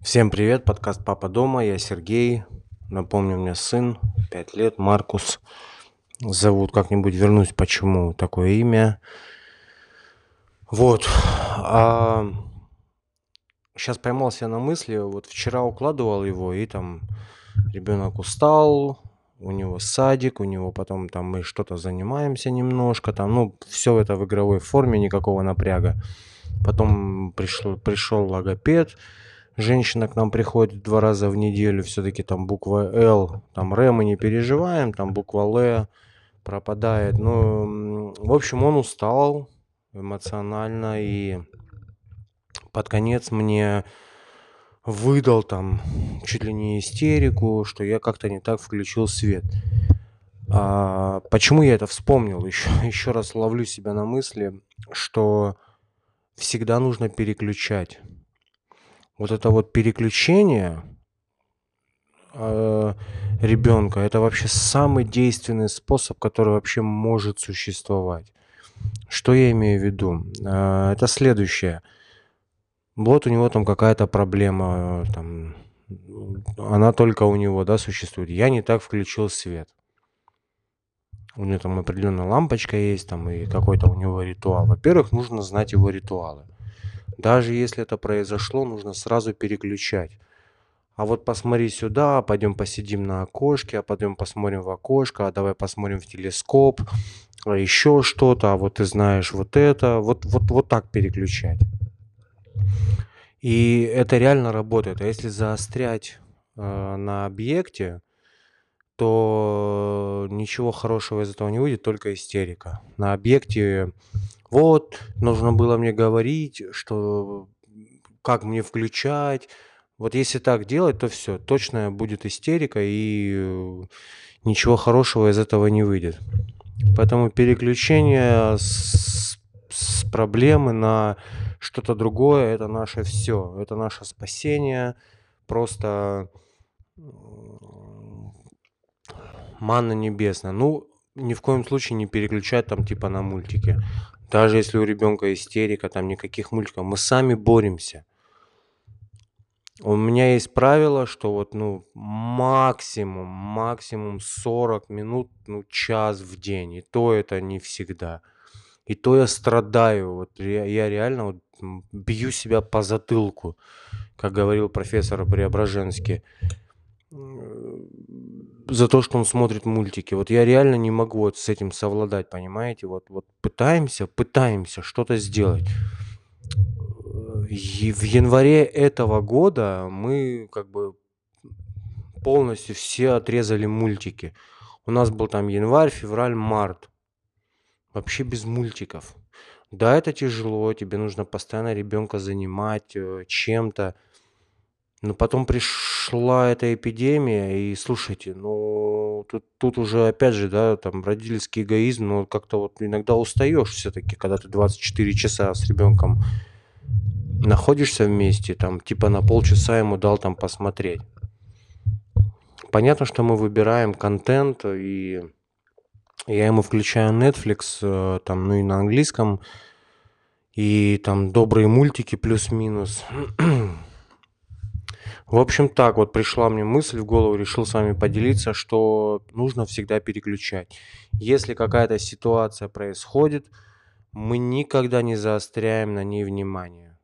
Всем привет, подкаст «Папа дома», я Сергей. Напомню, у меня сын, 5 лет, Маркус. Зовут как-нибудь, вернусь, почему такое имя. Вот. А сейчас поймался на мысли, вот вчера укладывал его, и там ребенок устал, у него садик, у него потом там мы что-то занимаемся немножко, там, ну, все это в игровой форме, никакого напряга. Потом пришел, пришел логопед, женщина к нам приходит два раза в неделю, все-таки там буква Л, там Р мы не переживаем, там буква Л пропадает. Ну, в общем, он устал эмоционально и под конец мне выдал там чуть ли не истерику, что я как-то не так включил свет. А, почему я это вспомнил? Еще, еще раз ловлю себя на мысли, что всегда нужно переключать. Вот это вот переключение э, ребенка, это вообще самый действенный способ, который вообще может существовать. Что я имею в виду? Э, это следующее. Вот у него там какая-то проблема, там, она только у него, да, существует. Я не так включил свет. У него там определенная лампочка есть, там и какой-то у него ритуал. Во-первых, нужно знать его ритуалы. Даже если это произошло, нужно сразу переключать. А вот посмотри сюда, пойдем посидим на окошке, а пойдем посмотрим в окошко, а давай посмотрим в телескоп, а еще что-то, а вот ты знаешь вот это, вот, вот, вот так переключать. И это реально работает. А если заострять э, на объекте, то ничего хорошего из этого не выйдет, только истерика. На объекте вот, нужно было мне говорить, что как мне включать. Вот если так делать, то все, точно будет истерика и э, ничего хорошего из этого не выйдет. Поэтому переключение с, с проблемы на что-то другое это наше все, это наше спасение. Просто манна небесная. Ну, ни в коем случае не переключать там типа на мультики. Даже если у ребенка истерика, там никаких мультиков, мы сами боремся. У меня есть правило, что вот, ну, максимум, максимум 40 минут, ну, час в день. И то это не всегда. И то я страдаю. Вот я, я реально вот бью себя по затылку, как говорил профессор Преображенский за то, что он смотрит мультики. Вот я реально не могу вот с этим совладать, понимаете? Вот, вот пытаемся, пытаемся что-то сделать. И в январе этого года мы как бы полностью все отрезали мультики. У нас был там январь, февраль, март. Вообще без мультиков. Да, это тяжело, тебе нужно постоянно ребенка занимать э, чем-то. Но потом пришла эта эпидемия, и слушайте, ну тут, тут уже опять же, да, там родительский эгоизм, но как-то вот иногда устаешь все-таки, когда ты 24 часа с ребенком находишься вместе, там типа на полчаса ему дал там посмотреть. Понятно, что мы выбираем контент, и я ему включаю Netflix, э, там, ну и на английском, и там добрые мультики плюс-минус. В общем, так вот пришла мне мысль в голову, решил с вами поделиться, что нужно всегда переключать. Если какая-то ситуация происходит, мы никогда не заостряем на ней внимание.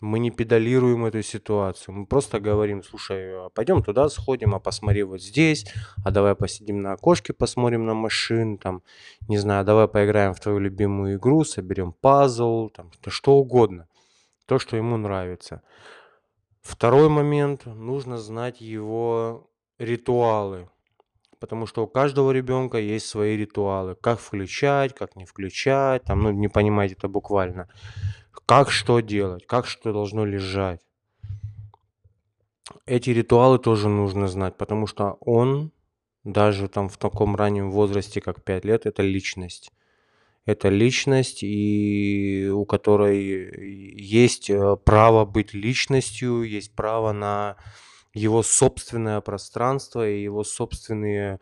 Мы не педалируем эту ситуацию. Мы просто говорим, слушай, а пойдем туда сходим, а посмотри вот здесь, а давай посидим на окошке, посмотрим на машин, там, не знаю, давай поиграем в твою любимую игру, соберем пазл, там, что угодно. То, что ему нравится. Второй момент, нужно знать его ритуалы. Потому что у каждого ребенка есть свои ритуалы. Как включать, как не включать. Там, ну, не понимаете это буквально. Как что делать, как что должно лежать. Эти ритуалы тоже нужно знать, потому что он, даже там в таком раннем возрасте, как 5 лет, это личность это личность, и у которой есть э, право быть личностью, есть право на его собственное пространство и его собственные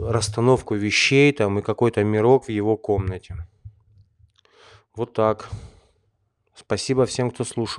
расстановку вещей там и какой-то мирок в его комнате. Вот так. Спасибо всем, кто слушал.